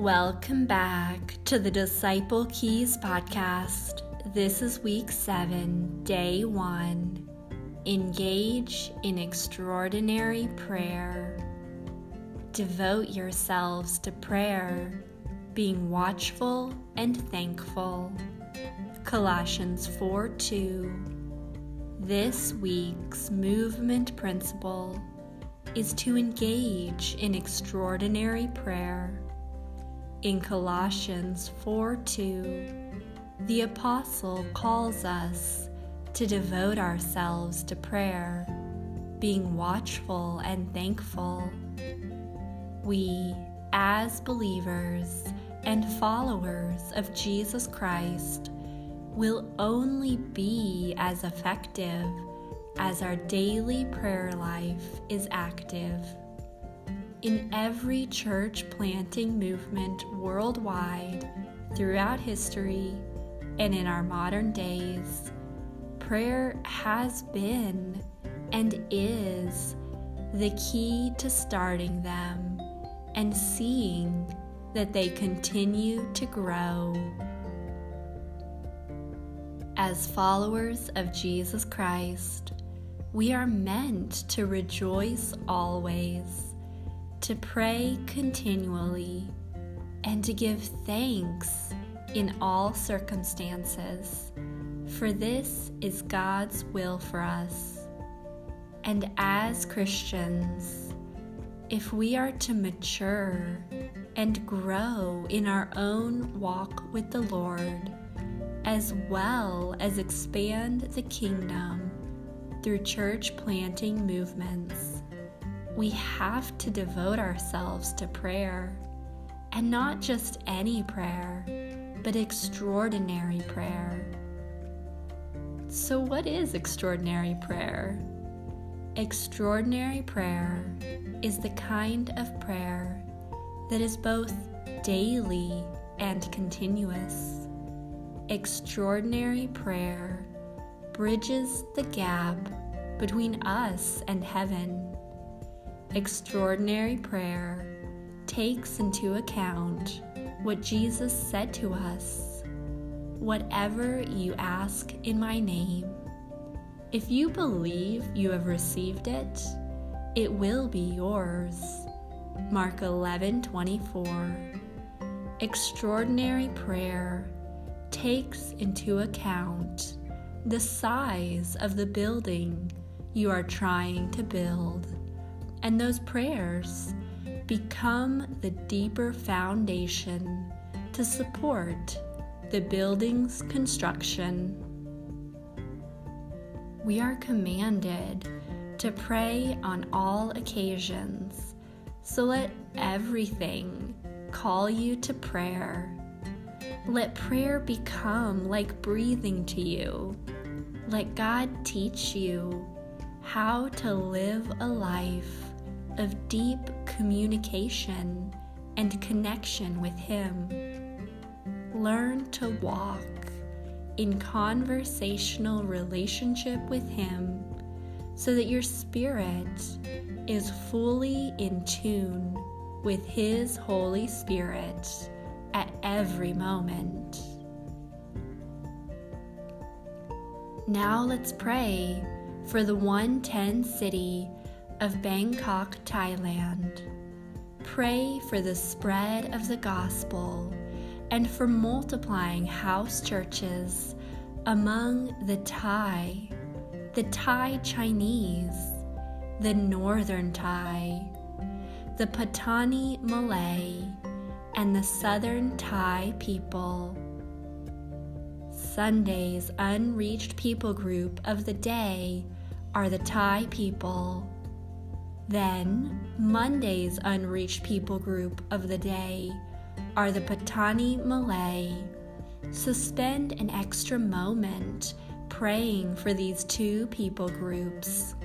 Welcome back to the Disciple Keys podcast. This is week seven, day one. Engage in extraordinary prayer. Devote yourselves to prayer, being watchful and thankful. Colossians 4 2. This week's movement principle is to engage in extraordinary prayer. In Colossians 4 2, the Apostle calls us to devote ourselves to prayer, being watchful and thankful. We, as believers and followers of Jesus Christ, will only be as effective as our daily prayer life is active in every church planting movement worldwide throughout history and in our modern days, prayer has been and is the key to starting them and seeing that they continue to grow. As followers of Jesus Christ, we are meant to rejoice always to pray continually, and to give thanks in all circumstances, for this is God's will for us. And as Christians, if we are to mature and grow in our own walk with the Lord, as well as expand the kingdom through church planting movements, we have to devote ourselves to prayer. And not just any prayer, but extraordinary prayer. So, what is extraordinary prayer? Extraordinary prayer is the kind of prayer that is both daily and continuous. Extraordinary prayer bridges the gap between us and heaven Extraordinary prayer takes into account what Jesus said to us Whatever you ask in my name, if you believe you have received it, it will be yours. Mark 11 24. Extraordinary prayer takes into account the size of the building you are trying to build and those prayers become the deeper foundation to support the building's construction. We are commanded to pray on all occasions, so let everything call you to prayer. Let prayer become like breathing to you. Let God teach you how to live a life of deep communication and connection with Him. Learn to walk in conversational relationship with Him so that your spirit is fully in tune with His Holy Spirit at every moment. Now let's pray for the 110 city of Bangkok, Thailand. Pray for the spread of the gospel and for multiplying house churches among the Thai, the Thai Chinese, the Northern Thai, the Patani Malay, and the Southern Thai people. Sunday's unreached people group of the day are the Thai people. Then, Monday's unreached people group of the day are the Patani Malay. So spend an extra moment praying for these two people groups.